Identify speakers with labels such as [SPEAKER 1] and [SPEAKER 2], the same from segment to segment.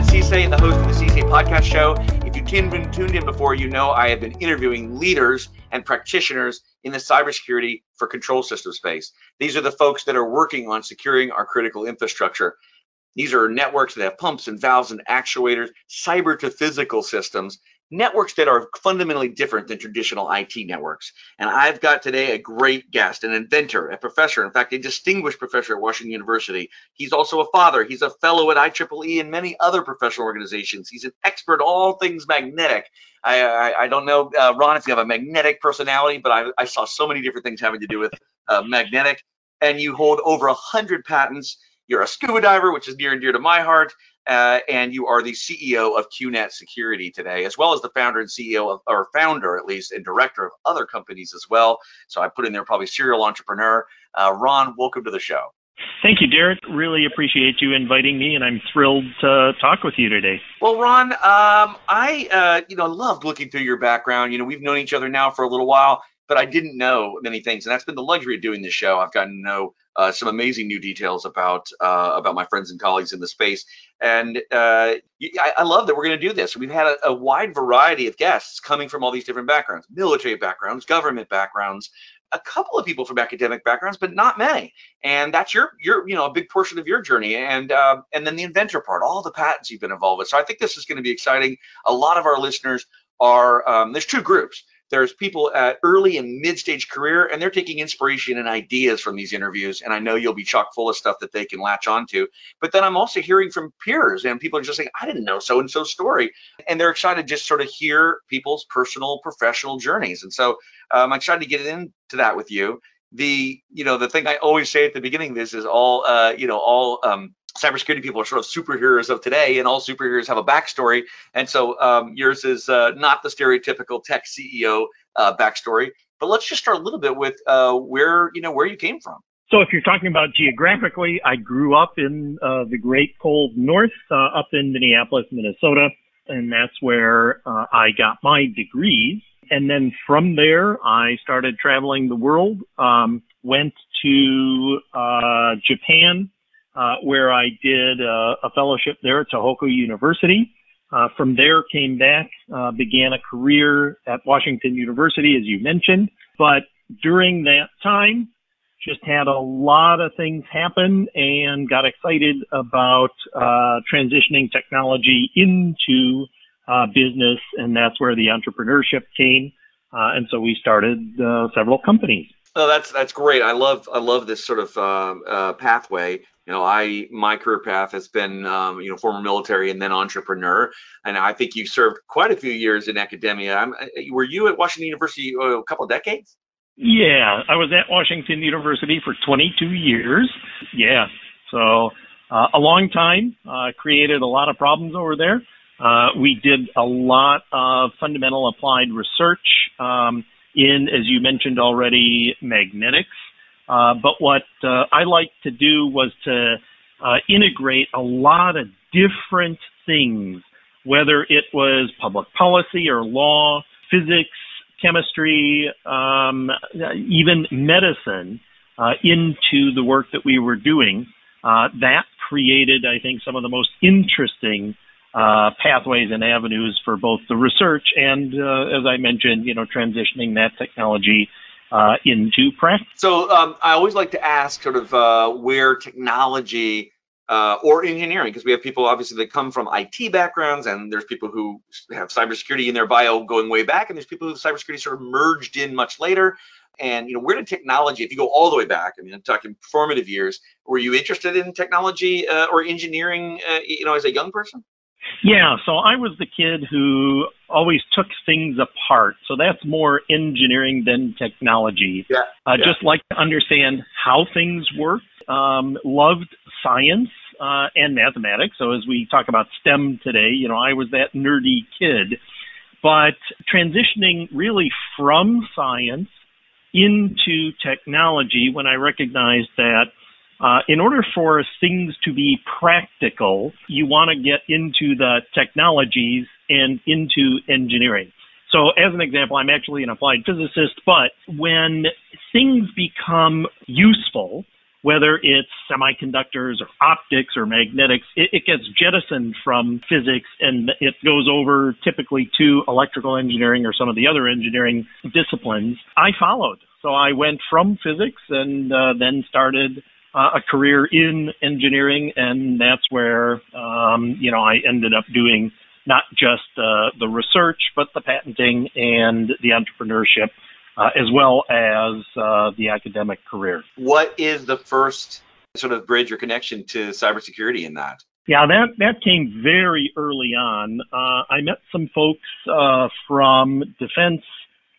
[SPEAKER 1] Cameron Cisse and the host of the Cisse Podcast Show. If you tuned in, tuned in before, you know I have been interviewing leaders and practitioners in the cybersecurity for control system space. These are the folks that are working on securing our critical infrastructure. These are networks that have pumps and valves and actuators, cyber to physical systems, networks that are fundamentally different than traditional IT networks. And I've got today a great guest, an inventor, a professor, in fact, a distinguished professor at Washington University. He's also a father. He's a fellow at IEEE and many other professional organizations. He's an expert all things magnetic. I, I, I don't know, uh, Ron, if you have a magnetic personality, but I, I saw so many different things having to do with uh, magnetic. And you hold over a hundred patents. You're a scuba diver, which is near and dear to my heart uh, and you are the CEO of QNet Security today, as well as the founder and CEO of, or founder at least, and director of other companies as well. So I put in there probably serial entrepreneur. Uh, Ron, welcome to the show.
[SPEAKER 2] Thank you, Derek. Really appreciate you inviting me, and I'm thrilled to talk with you today.
[SPEAKER 1] Well, Ron, um, I uh, you know loved looking through your background. You know, we've known each other now for a little while, but I didn't know many things, and that's been the luxury of doing this show. I've gotten to know uh, some amazing new details about uh, about my friends and colleagues in the space, and uh, I, I, love that we're going to do this. We've had a, a, wide variety of guests coming from all these different backgrounds: military backgrounds, government backgrounds, a couple of people from academic backgrounds, but not many. And that's your your you know a big portion of your journey, and uh, and then the inventor part, all the patents you've been involved with. So I think this is going to be exciting. A lot of our listeners are um, there's two groups there's people at early and mid-stage career, and they're taking inspiration and ideas from these interviews. And I know you'll be chock full of stuff that they can latch onto. But then I'm also hearing from peers, and people are just saying, "I didn't know so and so story," and they're excited to just sort of hear people's personal, professional journeys. And so um, I'm excited to get into that with you. The you know the thing I always say at the beginning of this is all uh, you know all um, cybersecurity people are sort of superheroes of today, and all superheroes have a backstory. And so um, yours is uh, not the stereotypical tech CEO uh, backstory. But let's just start a little bit with uh, where you know where you came from.
[SPEAKER 2] So if you're talking about geographically, I grew up in uh, the great cold north, uh, up in Minneapolis, Minnesota, and that's where uh, I got my degrees. And then from there, I started traveling the world. Um, went to Japan uh, where I did uh, a fellowship there at Tohoku University. Uh, from there, came back, uh, began a career at Washington University, as you mentioned. But during that time, just had a lot of things happen and got excited about uh, transitioning technology into business, and that's where the entrepreneurship came. and so we started several companies.
[SPEAKER 1] Oh, that's that's great. I love I love this sort of uh, pathway you know i my career path has been um, you know former military and then entrepreneur. And i think you served quite a few years in academia. I'm, uh, were you at washington university uh, a couple of decades?
[SPEAKER 2] Yeah i was at washington university for 22 years. Yeah so uh, a long time. Uh, created a lot of problems over there. Uh, we did a lot of fundamental applied research um, in as you mentioned already magnetics uh, but what uh, I liked to do was to uh, integrate a lot of different things, whether it was public policy or law, physics, chemistry, um, even medicine, uh, into the work that we were doing. Uh, that created, I think, some of the most interesting uh, pathways and avenues for both the research and, as I mentioned, you know, transitioning that technology uh, into.
[SPEAKER 1] So um, I always like to ask sort of uh, where technology uh, or engineering, because we have people obviously that come from IT backgrounds, and there's people who have cybersecurity in their bio going way back, and there's people who have cybersecurity sort of merged in much later. And you know, where did technology, if you go all the way back, I mean, I'm talking formative years, were you interested in technology uh, or engineering, uh, you know, as a young person?
[SPEAKER 2] Yeah, so I was the kid who always took things apart. So that's more engineering than technology.
[SPEAKER 1] Yeah,
[SPEAKER 2] uh,
[SPEAKER 1] yeah.
[SPEAKER 2] Just like to understand how things work. Um, loved science uh, and mathematics. So as we talk about STEM today, you know, I was that nerdy kid. But transitioning really from science into technology when I recognized that uh, in order for things to be practical, you want to get into the technologies and into engineering. So as an example, I'm actually an applied physicist, but when things become useful, whether it's semiconductors or optics or magnetics, it, it, gets jettisoned from physics and it goes over typically to electrical engineering or some of the other engineering disciplines. I followed. So I went from physics and uh, then started uh, a career in engineering, and that's where um, you know I ended up doing not just uh, the research, but the patenting and the entrepreneurship uh, as well as uh, the academic career.
[SPEAKER 1] What is the first sort of bridge or connection to cybersecurity in that?
[SPEAKER 2] Yeah, that that came very early on. Uh, I met some folks uh, from defense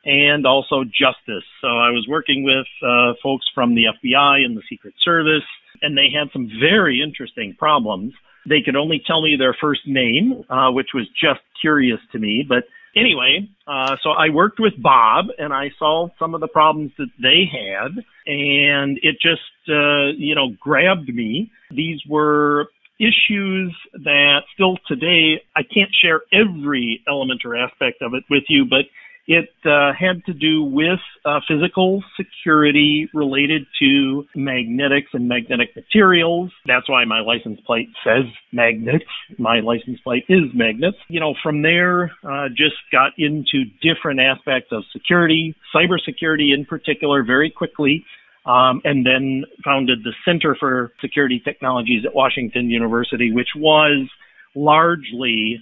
[SPEAKER 2] and also justice. So I was working with uh, folks from the FBI and the Secret Service, and they had some very interesting problems. They could only tell me their first name, uh, which was just curious to me, but Anyway, uh, so I worked with Bob and I solved some of the problems that they had, and it just, uh, you know, grabbed me. These were issues that still today, I can't share every element or aspect of it with you, but it uh, had to do with uh, physical security related to magnetics and magnetic materials. That's why my license plate says magnets. My license plate is magnets. You know, from there, uh, just got into different aspects of security, cybersecurity in particular, very quickly. Um, and then founded the Center for Security Technologies at Washington University, which was largely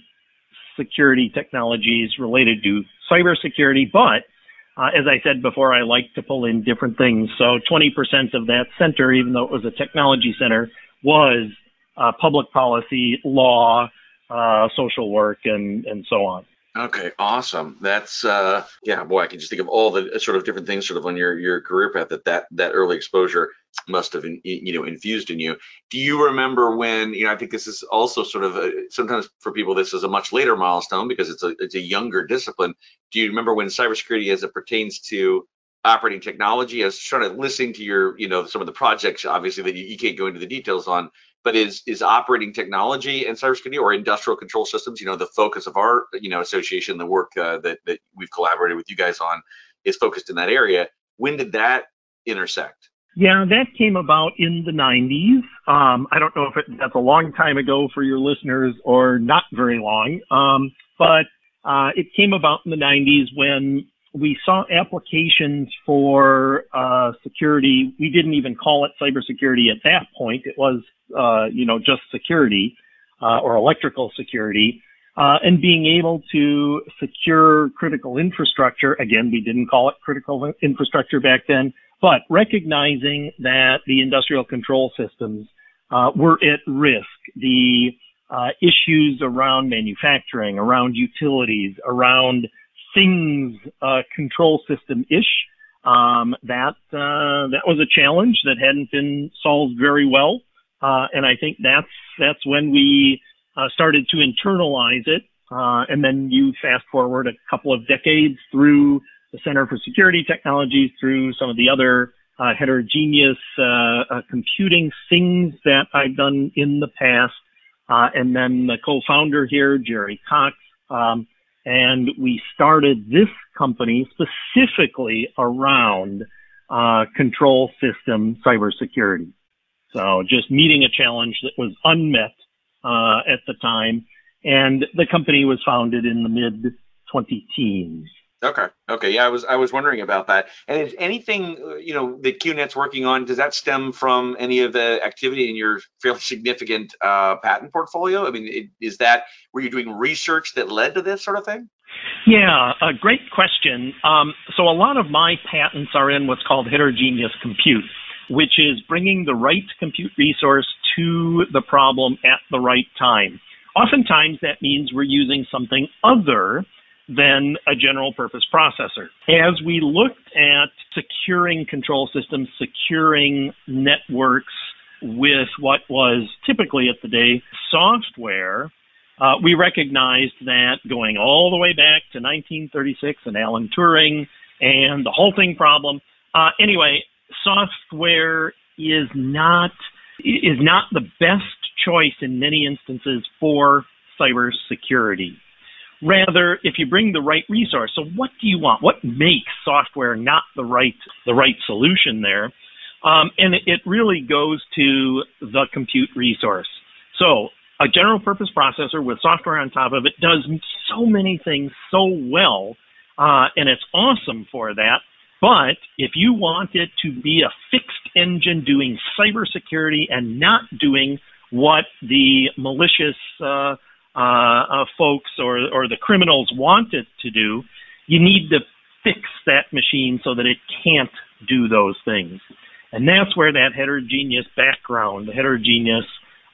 [SPEAKER 2] security technologies related to cybersecurity. But uh, as I said before, I like to pull in different things. So 20% of that center, even though it was a technology center, was uh, public policy, law, uh, social work, and, and so on.
[SPEAKER 1] Okay, awesome. That's uh yeah, boy, I can just think of all the sort of different things sort of on your your career path that that that early exposure must have you know infused in you. Do you remember when, you know, I think this is also sort of a, sometimes for people this is a much later milestone because it's a it's a younger discipline. Do you remember when cybersecurity as it pertains to operating technology? I was trying to listen to your, you know, some of the projects obviously that you, you can't go into the details on, but is is operating technology and cybersecurity or industrial control systems you know the focus of our you know association the work uh, that that we've collaborated with you guys on is focused in that area. When did that intersect?
[SPEAKER 2] Yeah that came about in the 90s um, i don't know if it, that's a long time ago for your listeners or not very long. Um, but uh, it came about in the 90s when we saw applications for uh, security. We didn't even call it cybersecurity at that point. It was uh, you know, just security uh, or electrical security, uh, and being able to secure critical infrastructure. Again, we didn't call it critical infrastructure back then, but recognizing that the industrial control systems uh, were at risk. The uh, issues around manufacturing, around utilities, around things uh, control system ish. Um, that that was a challenge that hadn't been solved very well. Uh, and I think that's that's when we uh, started to internalize it. Uh, and then you fast forward a couple of decades through the Center for Security Technologies, through some of the other uh, heterogeneous uh, uh, computing things that I've done in the past. and then the co-founder here, Jerry Cox, um, and we started this company specifically around control system cybersecurity. So just meeting a challenge that was unmet uh, at the time, and the company was founded in the mid 20 teens.
[SPEAKER 1] Okay. Okay. Yeah, I was I was wondering about that. And is anything you know that QNet's working on does that stem from any of the activity in your fairly significant uh, patent portfolio? I mean, it, is that were you doing research that led to this sort of thing?
[SPEAKER 2] Yeah, a great question. Um, so a lot of my patents are in what's called heterogeneous compute which is bringing the right compute resource to the problem at the right time. Oftentimes that means we're using something other than a general purpose processor. As we looked at securing control systems, securing networks with what was typically at the day software, uh, we recognized that going all the way back to 1936 and Alan Turing and the halting problem. Uh, anyway, software is not is not the best choice in many instances for cybersecurity. Rather, if you bring the right resource, so what do you want? What makes software not the right the right solution there? Um, and it, really goes to the compute resource. So a general purpose processor with software on top of it does so many things so well, uh, and it's awesome for that. But if you want it to be a fixed engine doing cybersecurity and not doing what the malicious uh, uh, uh, folks or, or the criminals want it to do, you need to fix that machine so that it can't do those things. And that's where that heterogeneous background, the heterogeneous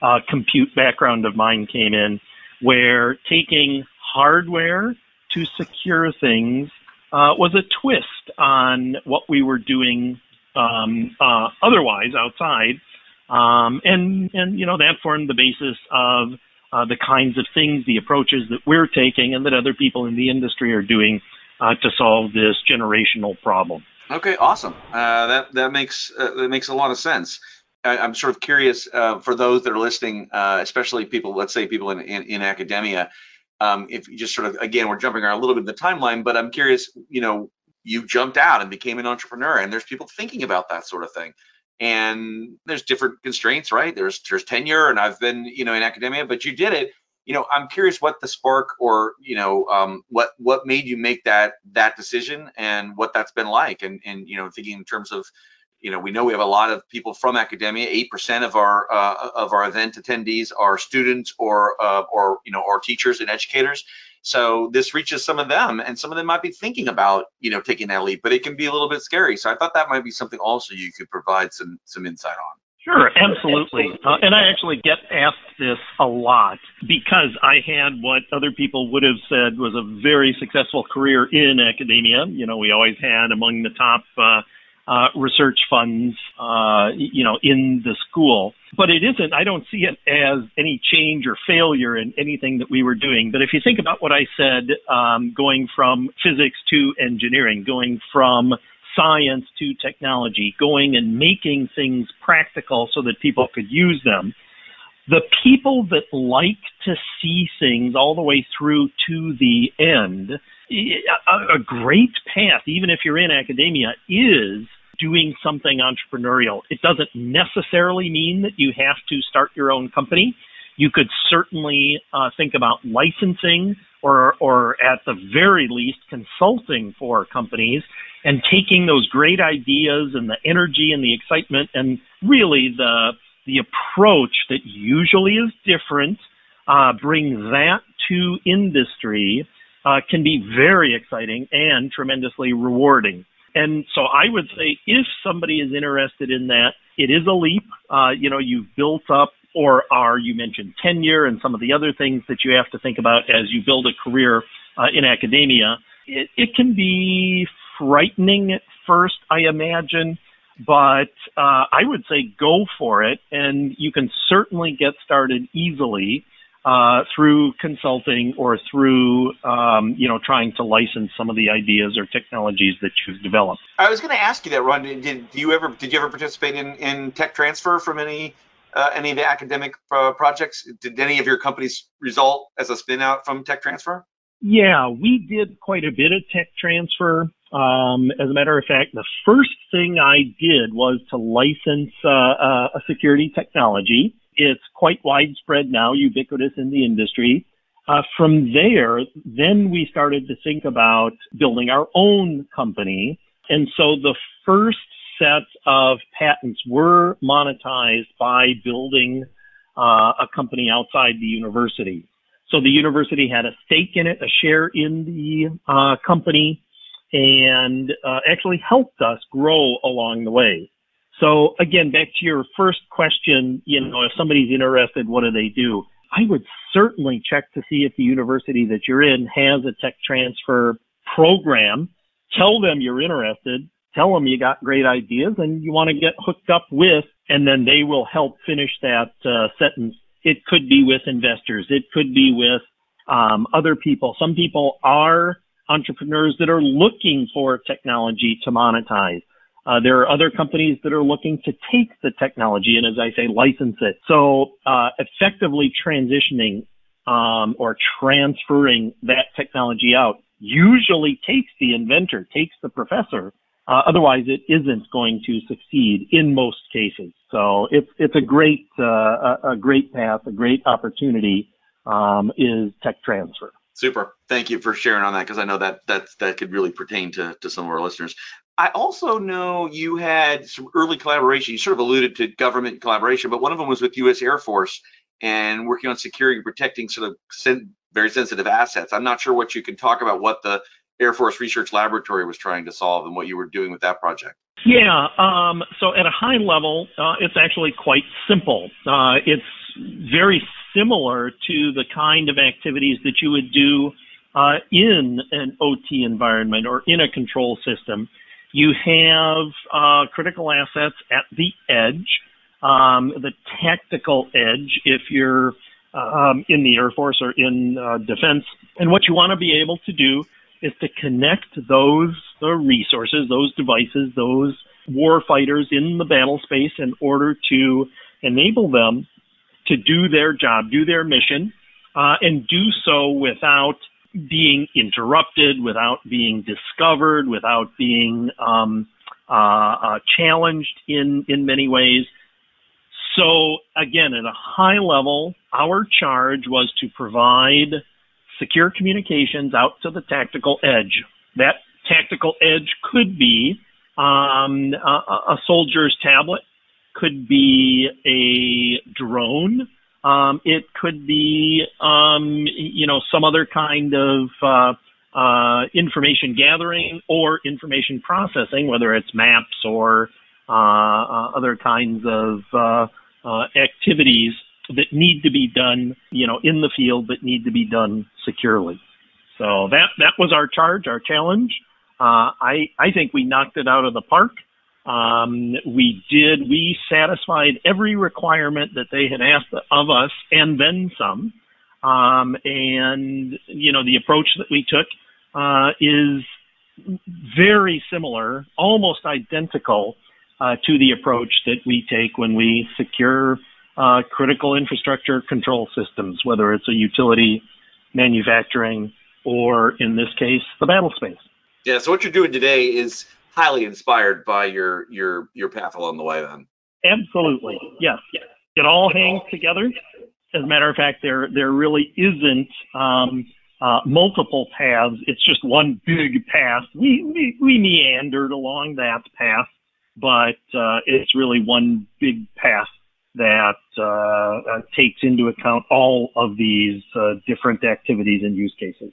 [SPEAKER 2] uh, compute background of mine came in, where taking hardware to secure things uh, was a twist on what we were doing um, uh, otherwise outside, um, and and you know that formed the basis of uh, the kinds of things, the approaches that we're taking, and that other people in the industry are doing uh, to solve this generational problem.
[SPEAKER 1] Okay, awesome. Uh, that that makes uh, that makes a lot of sense. I, am sort of curious uh, for those that are listening, uh, especially people, let's say people in in, in academia. Um, if you just sort of again, we're jumping around a little bit in the timeline, but I'm curious. You know, you jumped out and became an entrepreneur, and there's people thinking about that sort of thing. And there's different constraints, right? There's there's tenure, and I've been you know in academia, but you did it you know, I'm curious what the spark or you know um, what what made you make that that decision and what that's been like, and and you know thinking in terms of you know we know we have a lot of people from academia. Eight percent of our uh, of our event attendees are students or uh, or you know or teachers and educators. So this reaches some of them, and some of them might be thinking about you know taking that leap, but it can be a little bit scary. So I thought that might be something also you could provide some some insight on.
[SPEAKER 2] Sure, absolutely. Uh, and I actually get asked this a lot because I had what other people would have said was a very successful career in academia. You know, we always had among the top uh, uh, research funds, uh, you know, in the school. But it isn't, I don't see it as any change or failure in anything that we were doing. But if you think about what I said, um, going from physics to engineering, going from science to technology, going and making things practical so that people could use them. The people that like to see things all the way through to the end, a, great path, even if you're in academia, is doing something entrepreneurial. It doesn't necessarily mean that you have to start your own company. You could certainly uh, think about licensing or, or at the very least consulting for companies and taking those great ideas and the energy and the excitement and really the the approach that usually is different, uh, bring that to industry uh, can be very exciting and tremendously rewarding. And so I would say if somebody is interested in that, it is a leap. Uh, you know, you've built up or are, you mentioned tenure and some of the other things that you have to think about as you build a career uh, in academia. It, it can be frightening at first, I imagine, but uh, I would say go for it, and you can certainly get started easily uh, through consulting or through um, you know trying to license some of the ideas or technologies that you've developed.
[SPEAKER 1] I was going to ask you that, Ron. Did, did you ever did you ever participate in, in tech transfer from any uh, any of the academic uh, projects? Did any of your companies result as a spin out from tech transfer?
[SPEAKER 2] Yeah, we did quite a bit of tech transfer. Um, as a matter of fact, the first thing I did was to license uh, uh, a security technology. It's quite widespread now, ubiquitous in the industry. Uh, from there, then we started to think about building our own company. And so the first set of patents were monetized by building uh, a company outside the university. So the university had a stake in it, a share in the uh, company, and uh, actually helped us grow along the way. So again, back to your first question, you know, if somebody's interested, what do they do? I would certainly check to see if the university that you're in has a tech transfer program. Tell them you're interested. Tell them you got great ideas and you want to get hooked up with, and then they will help finish that uh, sentence. It could be with investors. It could be with um, other people. Some people are entrepreneurs that are looking for technology to monetize. Uh, there are other companies that are looking to take the technology and, as I say, license it. So, uh, effectively transitioning um, or transferring that technology out usually takes the inventor, takes the professor, Uh, otherwise, it isn't going to succeed in most cases. So it's it's a great uh, a, a, great path, a great opportunity um, is tech transfer.
[SPEAKER 1] Super. Thank you for sharing on that because I know that that that could really pertain to to some of our listeners. I also know you had some early collaboration. You sort of alluded to government collaboration, but one of them was with U.S. Air Force and working on securing and protecting sort of sen- very sensitive assets. I'm not sure what you can talk about what the Air Force Research Laboratory was trying to solve and what you were doing with that project.
[SPEAKER 2] Yeah, um, so at a high level, uh, it's actually quite simple. Uh, it's very similar to the kind of activities that you would do uh, in an OT environment or in a control system. You have uh, critical assets at the edge, um, the tactical edge, if you're um, in the Air Force or in uh, defense. And what you want to be able to do is to connect those resources, those devices, those war fighters in the battle space in order to enable them to do their job, do their mission, uh, and do so without being interrupted, without being discovered, without being um, uh, uh, challenged in in many ways. So again, at a high level, our charge was to provide secure communications out to the tactical edge. That tactical edge could be um, a, a, soldier's tablet, could be a drone, um, it could be um, you know some other kind of uh, uh, information gathering or information processing, whether it's maps or uh, uh other kinds of uh, uh, activities that need to be done, you know, in the field that need to be done securely. So that that was our charge, our challenge. I I think we knocked it out of the park. Um, we did. We satisfied every requirement that they had asked of us, and then some. Um, and you know, the approach that we took uh, is very similar, almost identical uh, to the approach that we take when we secure uh, critical infrastructure control systems, whether it's a utility, manufacturing, or in this case, the battle space.
[SPEAKER 1] Yeah. So what you're doing today is highly inspired by your your your path along the way. Then.
[SPEAKER 2] Absolutely. Yes. It all hangs together. As a matter of fact, there there really isn't um, uh, multiple paths. It's just one big path. We we, we meandered along that path, but uh, it's really one big path that uh, uh, takes into account all of these uh, different activities and use cases.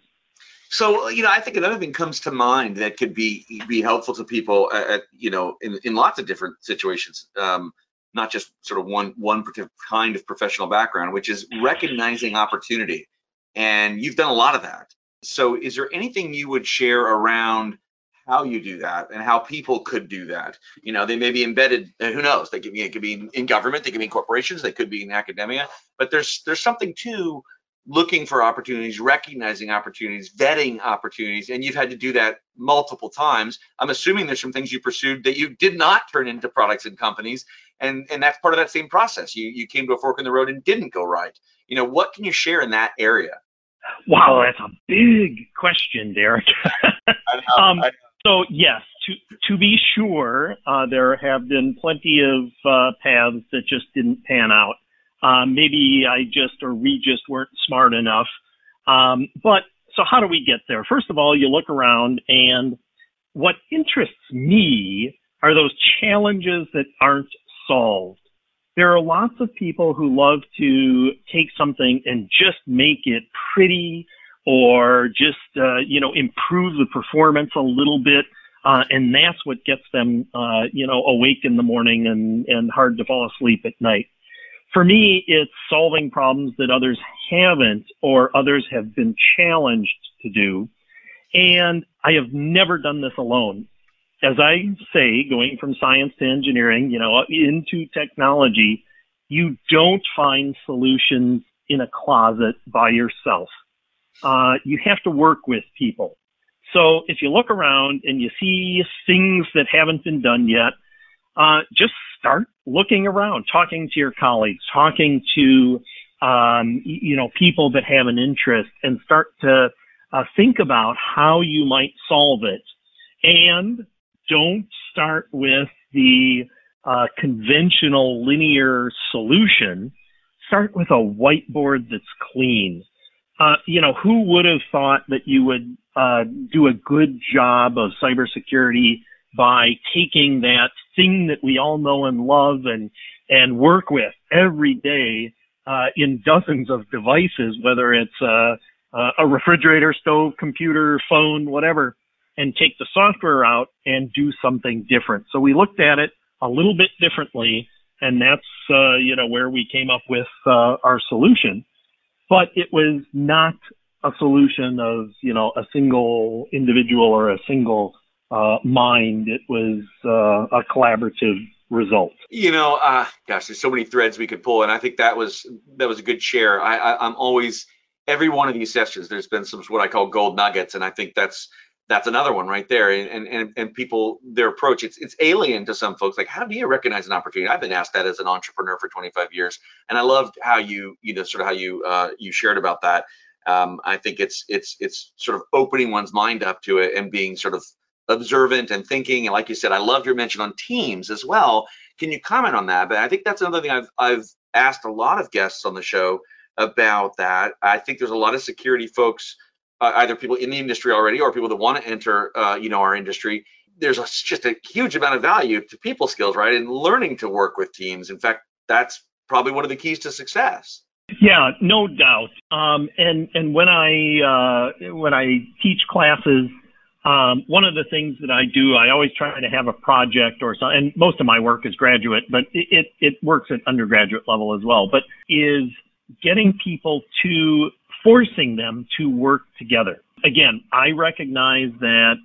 [SPEAKER 1] So you know, I think another thing comes to mind that could be be helpful to people at, you know in, in lots of different situations, um, not just sort of one one kind of professional background, which is recognizing opportunity, and you've done a lot of that. So, is there anything you would share around how you do that and how people could do that. You know, they may be embedded. Uh, who knows? They could be. It could be in government. They could be in corporations. They could be in academia. But there's there's something to looking for opportunities, recognizing opportunities, vetting opportunities, and you've had to do that multiple times. I'm assuming there's some things you pursued that you did not turn into products and companies, and and that's part of that same process. You you came to a fork in the road and didn't go right. You know, what can you share in that area?
[SPEAKER 2] Wow, that's a big question, Derek. Know, um. So yes, to to be sure, uh, there have been plenty of uh, paths that just didn't pan out. Uh, maybe I just or we just weren't smart enough. Um, but so how do we get there? First of all, you look around, and what interests me are those challenges that aren't solved. There are lots of people who love to take something and just make it pretty or just uh, you know improve the performance a little bit. Uh, and that's what gets them, uh, you know, awake in the morning and, and hard to fall asleep at night. For me, it's solving problems that others haven't or others have been challenged to do. And I have never done this alone. As I say, going from science to engineering, you know, into technology, you don't find solutions in a closet by yourself uh, you have to work with people. So if you look around and you see things that haven't been done yet, uh, just start looking around, talking to your colleagues, talking to um, you know people that have an interest, and start to uh, think about how you might solve it. And don't start with the uh, conventional linear solution. Start with a whiteboard that's clean. Uh, you know, who would have thought that you would uh, do a good job of cybersecurity by taking that thing that we all know and love and and work with every day uh, in dozens of devices, whether it's uh, uh, a refrigerator, stove, computer, phone, whatever, and take the software out and do something different. So we looked at it a little bit differently, and that's uh, you know where we came up with uh, our solution. But it was not a solution of you know a single individual or a single uh, mind. It was uh, a collaborative result.
[SPEAKER 1] You know, uh, gosh, there's so many threads we could pull, and I think that was that was a good share. I, I, I'm always every one of these sessions. There's been some what I call gold nuggets, and I think that's that's another one right there. And and and people their approach it's it's alien to some folks. Like, how do you recognize an opportunity? I've been asked that as an entrepreneur for 25 years, and I loved how you you know sort of how you uh, you shared about that. Um, I think it's it's it's sort of opening one's mind up to it and being sort of observant and thinking. And like you said, I loved your mention on teams as well. Can you comment on that? But I think that's another thing I've I've asked a lot of guests on the show about that. I think there's a lot of security folks, uh, either people in the industry already or people that want to enter, uh, you know, our industry. There's a, just a huge amount of value to people skills, right, and learning to work with teams. In fact, that's probably one of the keys to success.
[SPEAKER 2] Yeah, no doubt. Um, and and when I uh, when I teach classes, um, one of the things that I do, I always try to have a project or something. And most of my work is graduate, but it, it works at undergraduate level as well. But is getting people to forcing them to work together. Again, I recognize that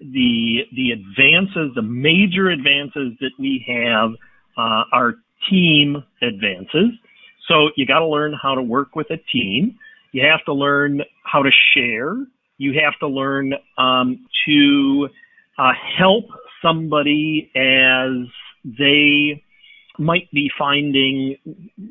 [SPEAKER 2] the the advances, the major advances that we have uh, are team advances. So you got to learn how to work with a team. You have to learn how to share. You have to learn um, to uh, help somebody as they might be finding,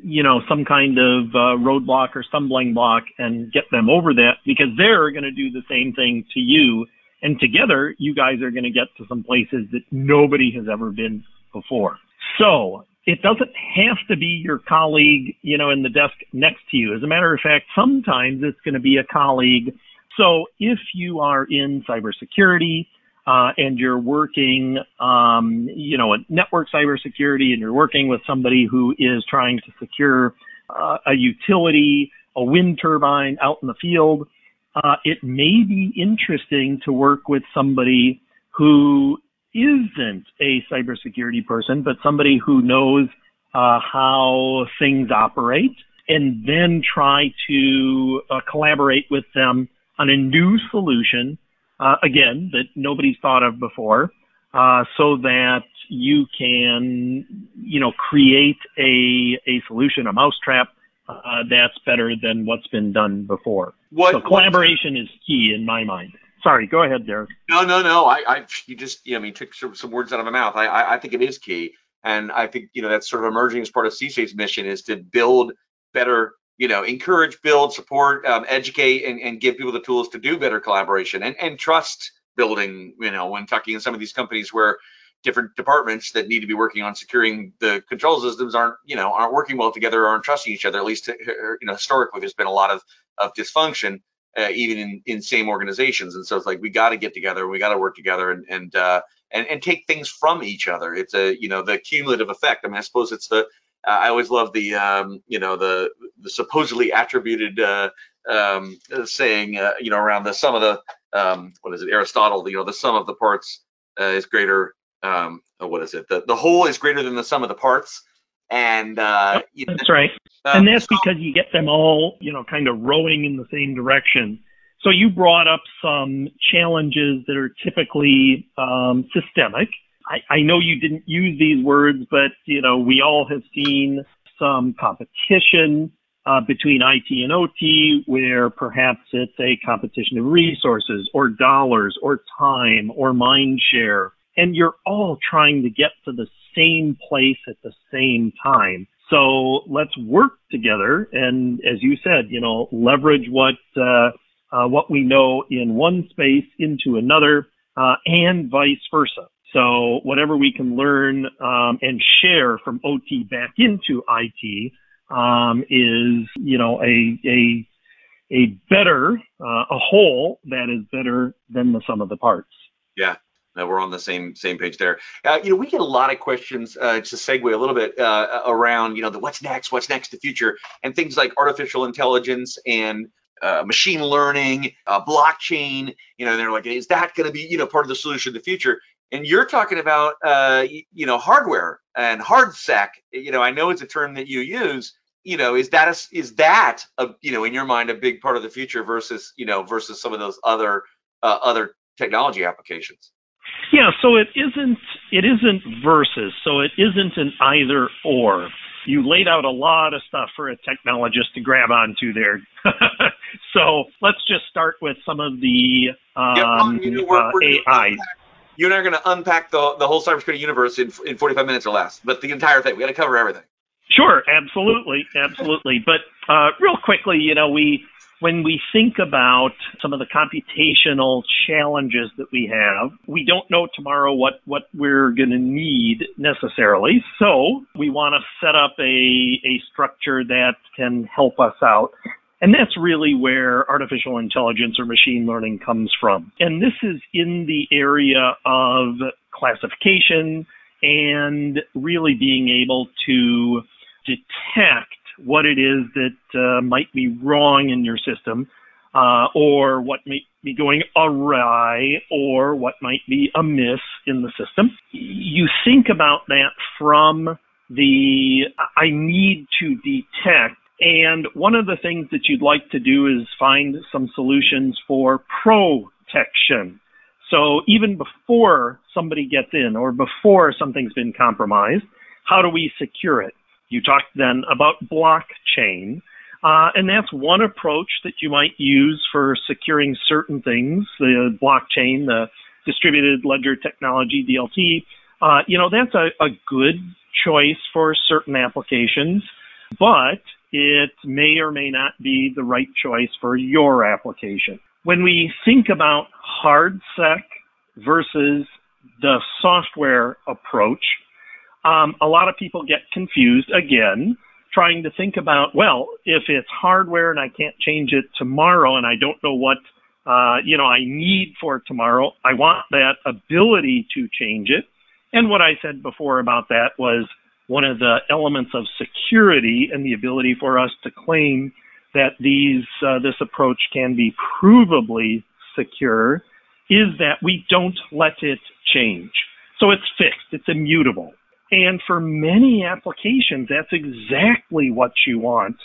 [SPEAKER 2] you know, some kind of uh, roadblock or stumbling block and get them over that because they're going to do the same thing to you. And together, you guys are going to get to some places that nobody has ever been before. So it doesn't have to be your colleague, you know, in the desk next to you. As a matter of fact, sometimes it's going to be a colleague. So if you are in cybersecurity, uh, and you're working, um, you know, network cybersecurity, and you're working with somebody who is trying to secure uh, a utility, a wind turbine out in the field, uh, it may be interesting to work with somebody who isn't a cybersecurity person, but somebody who knows uh, how things operate, and then try to uh, collaborate with them on a new solution uh, again, that nobody's thought of before, uh, so that you can, you know, create a, a solution, a mousetrap uh, that's better than what's been done before. What, so collaboration what, is key in my mind. Sorry, go ahead, Derek.
[SPEAKER 1] No, no, no. I, I you just, you know, I mean, took some, some words out of my mouth. I, I, I think it is key, and I think you know that's sort of emerging as part of CSAFE's mission is to build better you know, encourage, build, support, um, educate, and, and give people the tools to do better collaboration and, and trust building, you know, when talking in some of these companies where different departments that need to be working on securing the control systems aren't, you know, aren't working well together or aren't trusting each other. At least, uh, you know, historically, there's been a lot of, of dysfunction, uh, even in, in same organizations. And so it's like, we got to get together, we got to work together and, and, uh, and, and take things from each other. It's a, you know, the cumulative effect. I mean, I suppose it's the, uh, I always love the um, you know the the supposedly attributed uh, um, saying uh, you know around the sum of the um, what is it Aristotle you know the sum of the parts uh, is greater um, oh, what is it? The the whole is greater than the sum of the parts. And uh,
[SPEAKER 2] you know, that's right. um, and that's so, because you get them all you know kind of rowing in the same direction. So you brought up some challenges that are typically um, systemic I, I know you didn't use these words, but you know we all have seen some competition uh, between IT and OT, where perhaps it's a competition of resources or dollars or time or mind share, and you're all trying to get to the same place at the same time. So let's work together, and as you said, you know, leverage what uh, uh, what we know in one space into another, uh, and vice versa. So whatever we can learn um, and share from OT back into IT um, is, you know, a a a better uh, a whole that is better than the sum of the parts.
[SPEAKER 1] Yeah, we're on the same same page there. Uh, you know, we get a lot of questions uh, to segue a little bit uh, around, you know, the what's next, what's next, the future, and things like artificial intelligence and uh, machine learning, uh, blockchain. You know, they're like, is that going to be, you know, part of the solution in the future? And you're talking about, uh, you know, hardware and hard sec. You know, I know it's a term that you use. You know, is that a, is that a, you know, in your mind, a big part of the future versus, you know, versus some of those other other technology applications?
[SPEAKER 2] Yeah, so it isn't it isn't versus, so it isn't an either or. You laid out a lot of stuff for a technologist to grab onto there. so let's just start with some of the um, you know, we're, we're uh, AI.
[SPEAKER 1] You and I are going to unpack the, the whole cybersecurity universe in, in 45 minutes or less, but the entire thing. We got to cover everything.
[SPEAKER 2] Sure, absolutely, absolutely. But uh, real quickly, you know, we when we think about some of the computational challenges that we have, we don't know tomorrow what, what we're going to need necessarily. So we want to set up a, a structure that can help us out. And that's really where artificial intelligence or machine learning comes from. And this is in the area of classification and really being able to detect what it is that uh, might be wrong in your system, uh, or what may be going awry, or what might be amiss in the system. You think about that from the I need to detect. And one of the things that you'd like to do is find some solutions for protection. So even before somebody gets in or before something's been compromised, how do we secure it? You talked then about blockchain. Uh, and that's one approach that you might use for securing certain things, the blockchain, the distributed ledger technology, DLT. Uh, you know, that's a, a good choice for certain applications, but it may or may not be the right choice for your application. When we think about HardSec versus the software approach, um, a lot of people get confused again, trying to think about, well, if it's hardware and I can't change it tomorrow and I don't know what, uh, you know, I need for tomorrow, I want that ability to change it. And what I said before about that was one of the elements of security and the ability for us to claim that these, uh, this approach can be provably secure is that we don't let it change. So it's fixed, it's immutable. And for many applications, that's exactly what you want.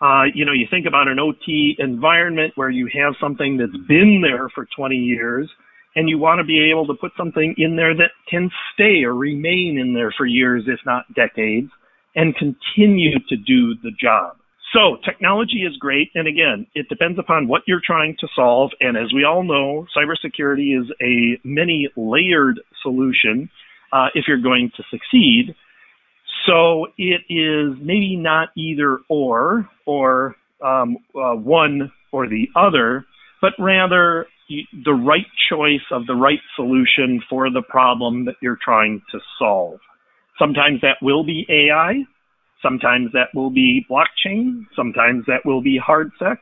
[SPEAKER 2] Uh, you know, you think about an OT environment where you have something that's been there for 20 years, and you want to be able to put something in there that can stay or remain in there for years, if not decades, and continue to do the job. So technology is great. And again, it depends upon what you're trying to solve. And as we all know, cybersecurity is a many layered solution uh, if you're going to succeed. So it is maybe not either or or um, uh, one or the other, but rather the right choice of the right solution for the problem that you're trying to solve. Sometimes that will be AI, sometimes that will be blockchain, sometimes that will be hardSec,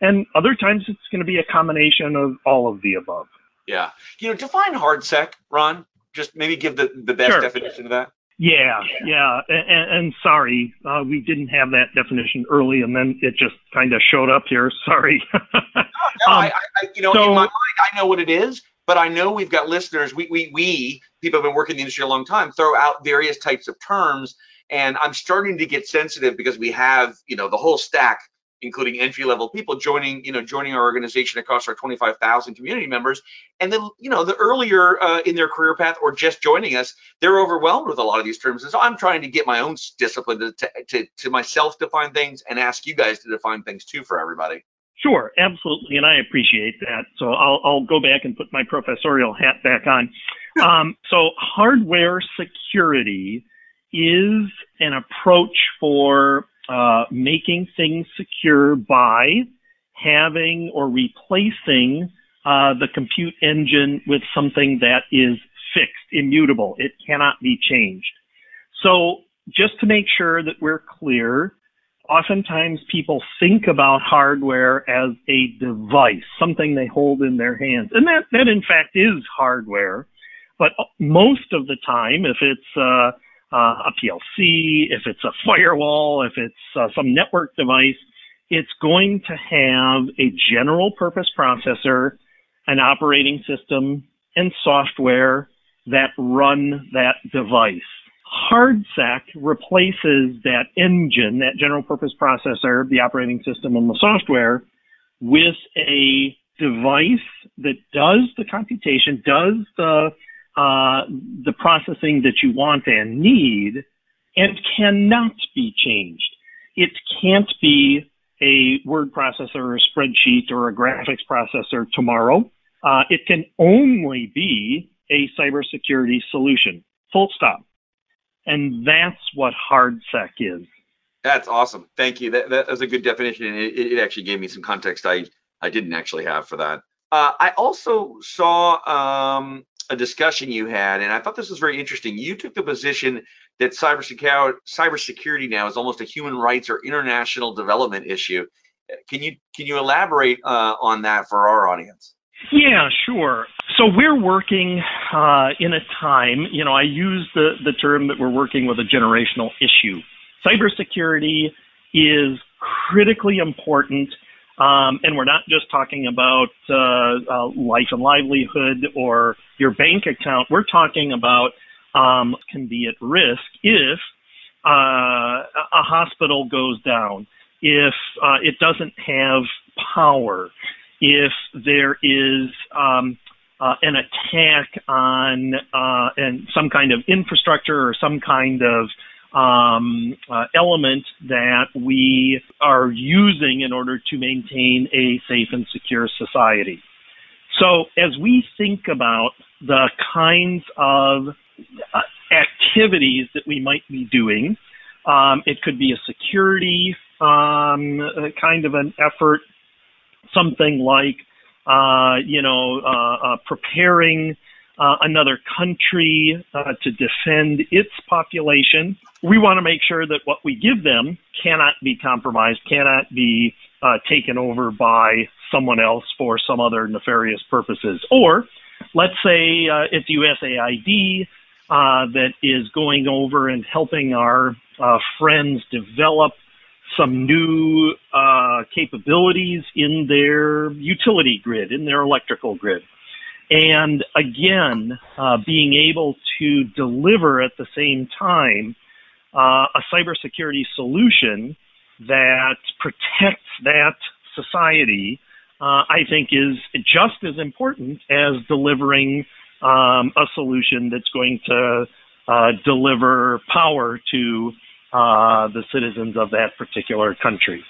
[SPEAKER 2] and other times it's going to be a combination of all of the above.
[SPEAKER 1] Yeah. You know, define hardSec, Ron just maybe give the, the best sure. definition of that?
[SPEAKER 2] Yeah, yeah, and, and sorry, uh, we didn't have that definition early, and then it just kind of showed up here. Sorry.
[SPEAKER 1] no, no um, I, I, you know, so, in my mind, I know what it is, but I know we've got listeners. We, we, we, people have been working in the industry a long time, throw out various types of terms, and I'm starting to get sensitive because we have, you know, the whole stack including entry level people joining you know joining our organization across our 25,000 community members and then you know the earlier uh, in their career path or just joining us they're overwhelmed with a lot of these terms and so I'm trying to get my own discipline to to, to myself define things and ask you guys to define things too for everybody
[SPEAKER 2] Sure, absolutely, and I appreciate that. So I'll, I'll go back and put my professorial hat back on. Um, so hardware security is an approach for uh, making things secure by having or replacing uh, the compute engine with something that is fixed, immutable. It cannot be changed. So just to make sure that we're clear, oftentimes people think about hardware as a device, something they hold in their hands. And that, that in fact is hardware. But most of the time, if it's uh, uh, a PLC, if it's a firewall, if it's uh, some network device, it's going to have a general purpose processor, an operating system, and software that run that device. HardSec replaces that engine, that general purpose processor, the operating system, and the software with a device that does the computation, does the uh, the processing that you want and need, and cannot be changed. It can't be a word processor or a spreadsheet or a graphics processor tomorrow. Uh, it can only be a cybersecurity solution. Full stop. And that's what HardSec is.
[SPEAKER 1] That's awesome. Thank you. That, that was a good definition. It, it, actually gave me some context I, I didn't actually have for that. Uh, I also saw um, a discussion you had, and I thought this was very interesting. You took the position that cybersecurity, now is almost a human rights or international development issue. Can you can you elaborate uh, on that for our audience?
[SPEAKER 2] Yeah, sure. So we're working uh, in a time, you know, I use the, the term that we're working with a generational issue. Cybersecurity is critically important, um, and we're not just talking about uh, uh, life and livelihood or your bank account. We're talking about um, can be at risk if uh, a hospital goes down, if uh, it doesn't have power, if there is um, uh, an attack on uh, and some kind of infrastructure or some kind of um, uh, element that we are using in order to maintain a safe and secure society. So as we think about the kinds of uh, activities that we might be doing, um, it could be a security um, kind of an effort something like, uh, you know, uh, uh, preparing uh, another country uh, to defend its population. We want to make sure that what we give them cannot be compromised, cannot be uh, taken over by someone else for some other nefarious purposes. Or let's say uh, it's USAID uh, that is going over and helping our uh, friends develop some new uh, capabilities in their utility grid, in their electrical grid. And again, uh, being able to deliver at the same time uh, a cybersecurity solution that protects that society, uh, I think is just as important as delivering um, a solution that's going to uh, deliver power to uh, the citizens of that particular country.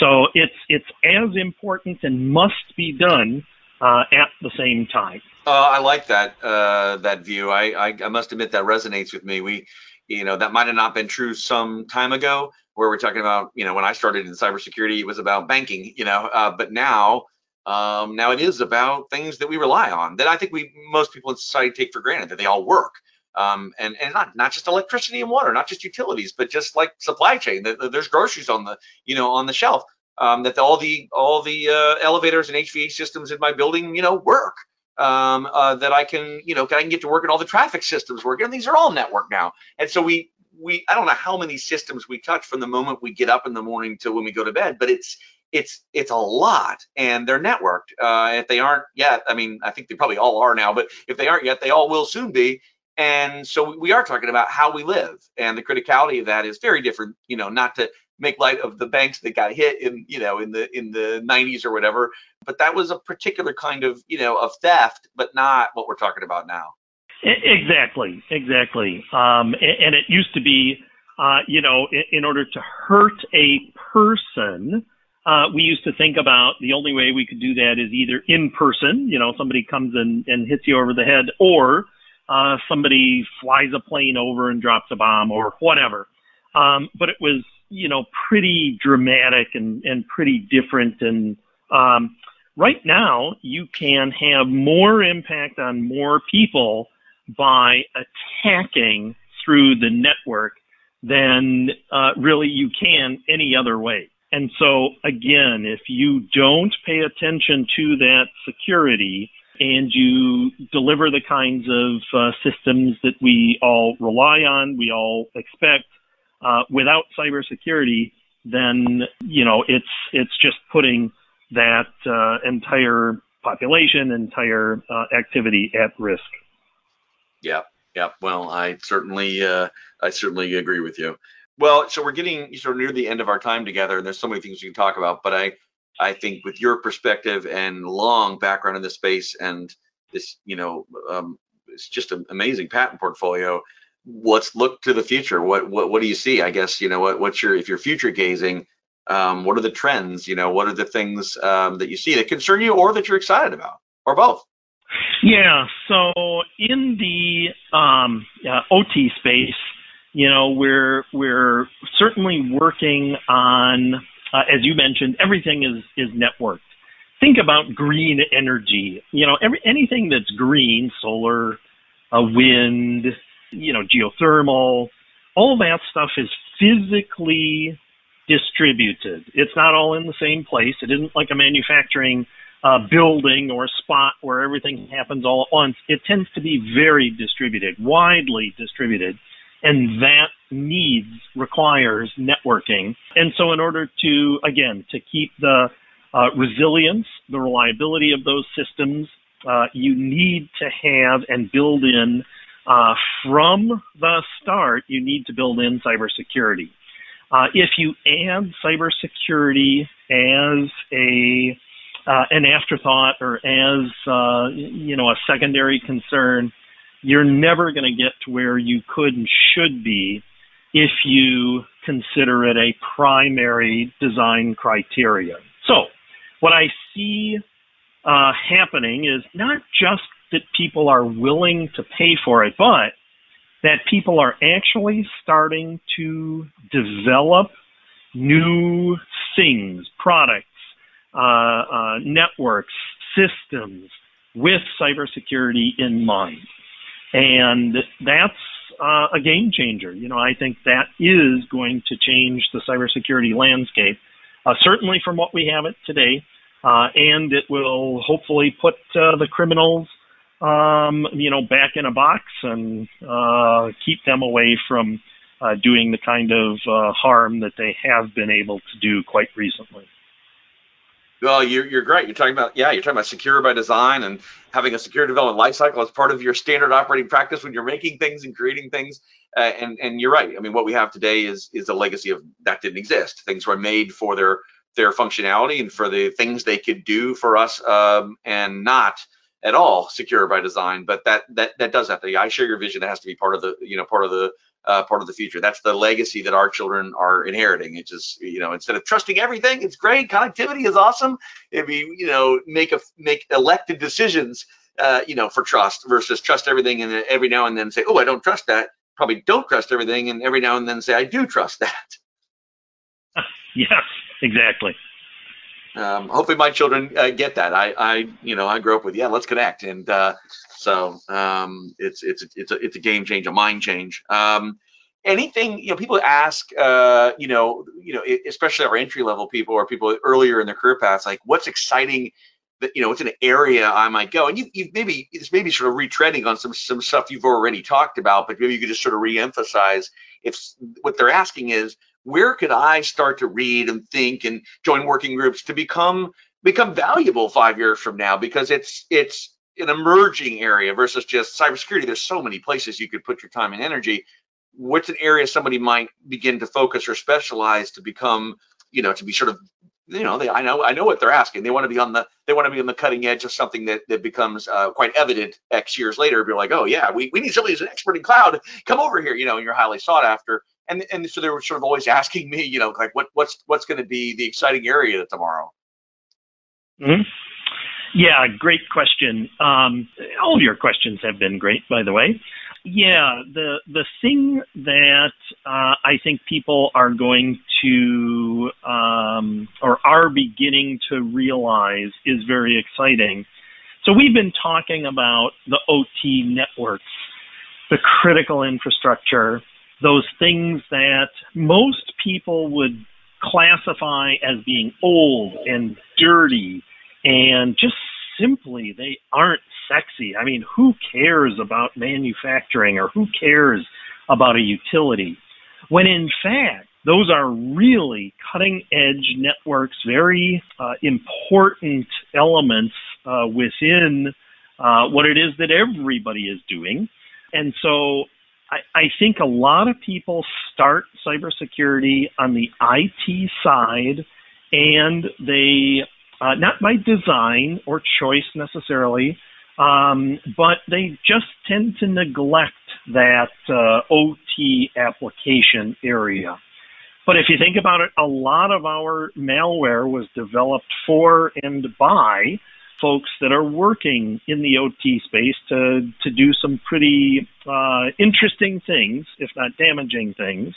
[SPEAKER 2] So it's it's as important and must be done uh, at the same time.
[SPEAKER 1] Uh, I like that uh, that view. I, I, I must admit that resonates with me. We, you know, that might have not been true some time ago, where we're talking about, you know, when I started in cybersecurity, it was about banking, you know, uh, but now. Um, now it is about things that we rely on that I think we most people in society take for granted that they all work um, and and not not just electricity and water, not just utilities, but just like supply chain. There's groceries on the you know on the shelf. Um, that all the all the uh, elevators and HVAC systems in my building you know work. Um, uh, that I can you know I can get to work and all the traffic systems work. And these are all network now. And so we we I don't know how many systems we touch from the moment we get up in the morning till when we go to bed, but it's it's it's a lot and they're networked uh, if they aren't yet i mean i think they probably all are now but if they aren't yet they all will soon be and so we are talking about how we live, and the criticality of that is very different. You know, not to make light of the banks that got hit in you know in the in the 90s or whatever, but that was a particular kind of you know of theft, but not what we're talking about now.
[SPEAKER 2] Exactly, exactly. Um, and it used to be, uh, you know, in, in, order to hurt a person, uh, we used to think about the only way we could do that is either in person, you know, somebody comes and, and hits you over the head, or uh, somebody flies a plane over and drops a bomb or whatever. Um, but it was, you know, pretty dramatic and, and pretty different. And um, right now, you can have more impact on more people by attacking through the network than uh, really you can any other way. And so, again, if you don't pay attention to that security and you deliver the kinds of uh, systems that we all rely on, we all expect, uh, without cybersecurity, then you know it's it's just putting that uh, entire population, entire uh, activity at risk.
[SPEAKER 1] Yeah, yeah. Well, I certainly uh, I certainly agree with you. Well, so we're getting sort of near the end of our time together, and there's so many things we can talk about. But I, I think with your perspective and long background in this space, and this, you know, um, it's just an amazing patent portfolio. Let's look to the future. What, what, what do you see? I guess you know what, what's your if you're future gazing, um, what are the trends? You know, what are the things um, that you see that concern you, or that you're excited about, or both?
[SPEAKER 2] Yeah. So in the um, uh, OT space you know, we're we're certainly working on, uh, as you mentioned, everything is is networked. Think about green energy. You know, every anything that's green, solar, uh, wind, you know, geothermal, all that stuff is physically distributed. It's not all in the same place. It isn't like a manufacturing uh, building or spot where everything happens all at once. It tends to be very distributed, widely distributed and that needs requires networking. And so, in order to again to keep the uh, resilience, the reliability of those systems, uh, you need to have and build in uh, from the start. You need to build in cybersecurity. Uh, if you add cybersecurity as a uh, an afterthought or as uh, you know a secondary concern, you're never going to get to where you could and should be if you consider it a primary design criteria. So, what I see uh, happening is not just that people are willing to pay for it, but that people are actually starting to develop new things, products, uh, uh, networks, systems with cybersecurity in mind. And that's uh, a game changer. You know, I think that is going to change the cybersecurity landscape, uh, certainly from what we have it today, uh, and it will hopefully put uh, the criminals, um, you know, back in a box and uh, keep them away from uh, doing the kind of harm that they have been able to do quite recently.
[SPEAKER 1] Well, you're, you're great. You're talking about, yeah, you're talking about secure by design and having a secure development lifecycle as part of your standard operating practice when you're making things and creating things. Uh, and and you're right. I mean, what we have today is is a legacy of that didn't exist. Things were made for their their functionality and for the things they could do for us, um, and not at all secure by design. But that that that does have to. I share your vision. That has to be part of the you know part of the uh, part of the future. That's the legacy that our children are inheriting. It's just you know instead of trusting everything, it's great. Connectivity is awesome. If you you know make a make elected decisions, uh, you know for trust versus trust everything and every now and then say, oh, I don't trust that. Probably don't trust everything, and every now and then say, I do trust that.
[SPEAKER 2] yes, exactly.
[SPEAKER 1] Um, hopefully my children uh, get that. I, I, you know, I grew up with, yeah, let's connect. And, uh, so um, it's it's it's a it's a game change, a mind change. Um, anything you know, people ask, uh, you know, you know, especially our entry level people or people earlier in their career paths, like what's exciting that you know it's an area I might go, and you you maybe it's maybe sort of retreading on some some stuff you've already talked about, but maybe you could just sort of reemphasize if what they're asking is where could I start to read and think and join working groups to become become valuable five years from now because it's it's an emerging area versus just cybersecurity. There's so many places you could put your time and energy. What's an area somebody might begin to focus or specialize to become, you know, to be sort of, you know, they, I know, I know what they're asking. They want to be on the, they want to be on the cutting edge of something that, that becomes uh, quite evident X years later. Be like, oh yeah, we, we need somebody who's an expert in cloud. Come over here, you know, and you're highly sought after. And and so they were sort of always asking me, you know, like what what's what's going to be the exciting area tomorrow.
[SPEAKER 2] Mm-hmm. Yeah, great question. Um, all of your questions have been great, by the way. Yeah, the the thing that uh, I think people are going to um, or are beginning to realize is very exciting. So we've been talking about the OT networks the critical infrastructure, those things that most people would classify as being old and dirty and just simply they aren't sexy. I mean, who cares about manufacturing or who cares about a utility? When in fact, those are really cutting edge networks, very uh, important elements uh, within uh, what it is that everybody is doing. And so I, I think a lot of people start cybersecurity on the IT side and they, uh, not by design or choice necessarily, um, but they just tend to neglect that uh, OT application area. But if you think about it, a lot of our malware was developed for and by folks that are working in the OT space to, to do some pretty uh, interesting things, if not damaging things.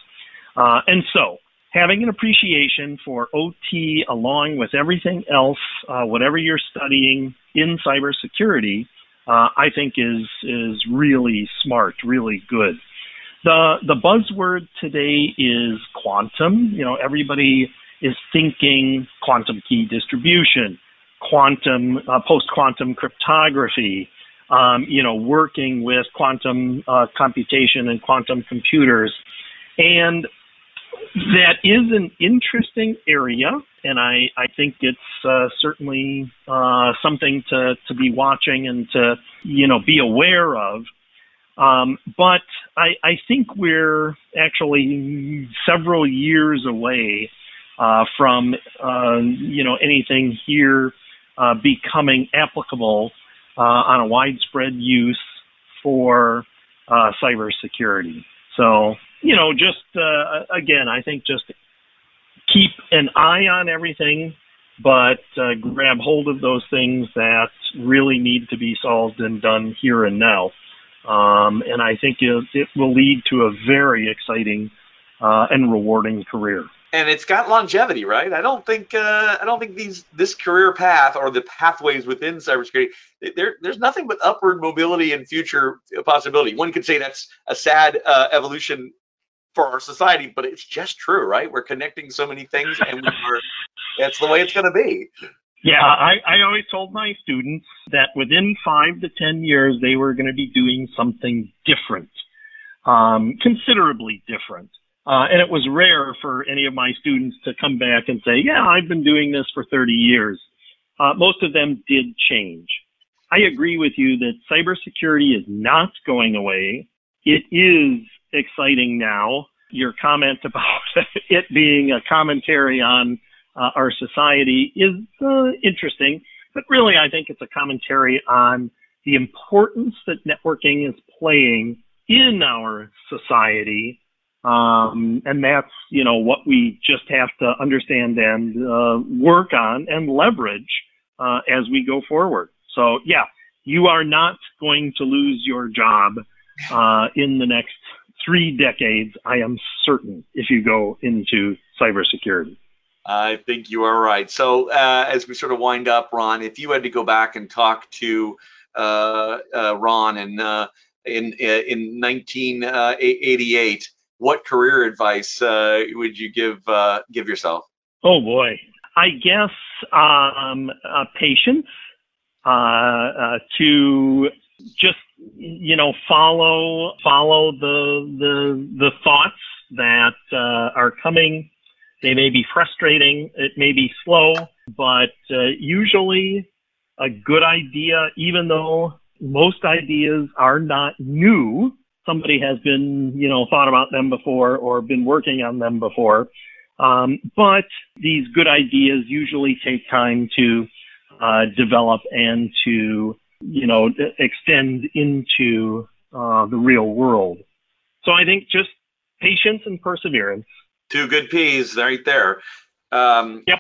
[SPEAKER 2] Uh, and so, having an appreciation for OT along with everything else, uh, whatever you're studying in cybersecurity, uh, I think is is really smart, really good. The the buzzword today is quantum. You know, everybody is thinking quantum key distribution, quantum uh, post quantum cryptography. Um, you know, working with quantum uh, computation and quantum computers, and that is an interesting area, and I, I think it's uh, certainly uh, something to, to be watching and to you know be aware of. Um, but I, I think we're actually several years away uh, from uh, you know anything here uh, becoming applicable uh, on a widespread use for uh, cybersecurity. So you know, just uh, again, I think just keep an eye on everything, but uh, grab hold of those things that really need to be solved and done here and now. Um, and I think it, it, will lead to a very exciting and rewarding career.
[SPEAKER 1] And it's got longevity, right? I don't think uh, I don't think these this career path or the pathways within cybersecurity there, there's nothing but upward mobility and future possibility. One could say that's a sad uh, evolution for our society, but it's just true, right? We're connecting so many things, and that's the way it's going to be.
[SPEAKER 2] Yeah, I, I always told my students that within five to 10 years, they were going to be doing something different, um, considerably different. Uh, and it was rare for any of my students to come back and say, yeah, I've been doing this for 30 years. Uh, most of them did change. I agree with you that cybersecurity is not going away. It is exciting now. Your comment about it being a commentary on uh, our society is uh, interesting, but really I think it's a commentary on the importance that networking is playing in our society. Um, and that's, you know, what we just have to understand and uh, work on and leverage uh, as we go forward. So, yeah, you are not going to lose your job uh, in the next three decades, I am certain, if you go into cybersecurity.
[SPEAKER 1] I think you are right. So, uh, as we sort of wind up, Ron, if you had to go back and talk to uh, uh, Ron in uh, in uh, in 1988, what career advice uh, would you give give yourself?
[SPEAKER 2] Oh boy, I guess um, patience to just you know follow follow the the the thoughts that uh, are coming. They may be frustrating. It may be slow, but uh, usually a good idea, even though most ideas are not new. Somebody has been, you know, thought about them before or been working on them before. Um, but these good ideas usually take time to uh, develop and to you know, extend into uh, the real world. So I think just patience and perseverance.
[SPEAKER 1] Two good P's right there. Um,
[SPEAKER 2] yep.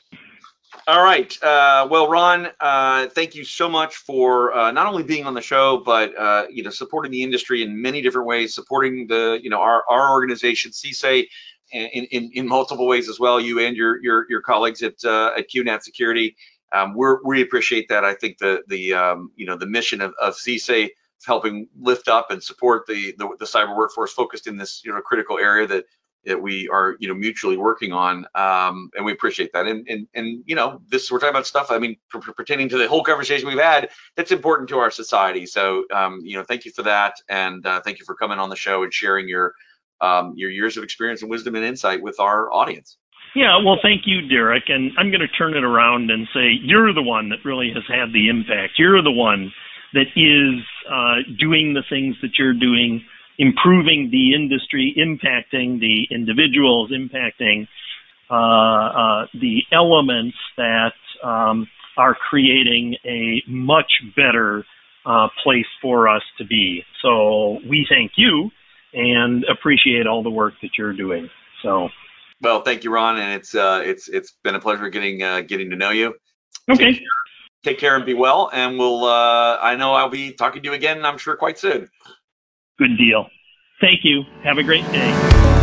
[SPEAKER 1] All right. Uh, well, Ron, uh, thank you so much for uh, not only being on the show, but uh, you know, supporting the industry in many different ways, supporting the you know our our organization, CSA, in, in in multiple ways as well. You and your your your colleagues at uh, at Q-Net Security um, we we appreciate that. I think the the um, you know the mission of, of CSA helping lift up and support the, the, the cyber workforce focused in this you know critical area that that we are you know mutually working on um, and we appreciate that and and and you know this we're talking about stuff i mean pertaining to the whole conversation we've had that's important to our society so um, you know thank you for that and uh, thank you for coming on the show and sharing your um, your years of experience and wisdom and insight with our audience
[SPEAKER 2] yeah, well, thank you, Derek. And I'm going to turn it around and say you're the one that really has had the impact. You're the one that is uh, doing the things that you're doing, improving the industry, impacting the individuals, impacting uh, uh, the elements that um, are creating a much better uh, place for us to be. So we thank you and appreciate all the work that you're doing. So.
[SPEAKER 1] Well, thank you, Ron, and it's uh, it's it's been a pleasure getting uh, getting to know you.
[SPEAKER 2] Okay.
[SPEAKER 1] Take care, take care and be well, and we'll. Uh, I know I'll be talking to you again. I'm sure quite soon.
[SPEAKER 2] Good deal. Thank you. Have a great day.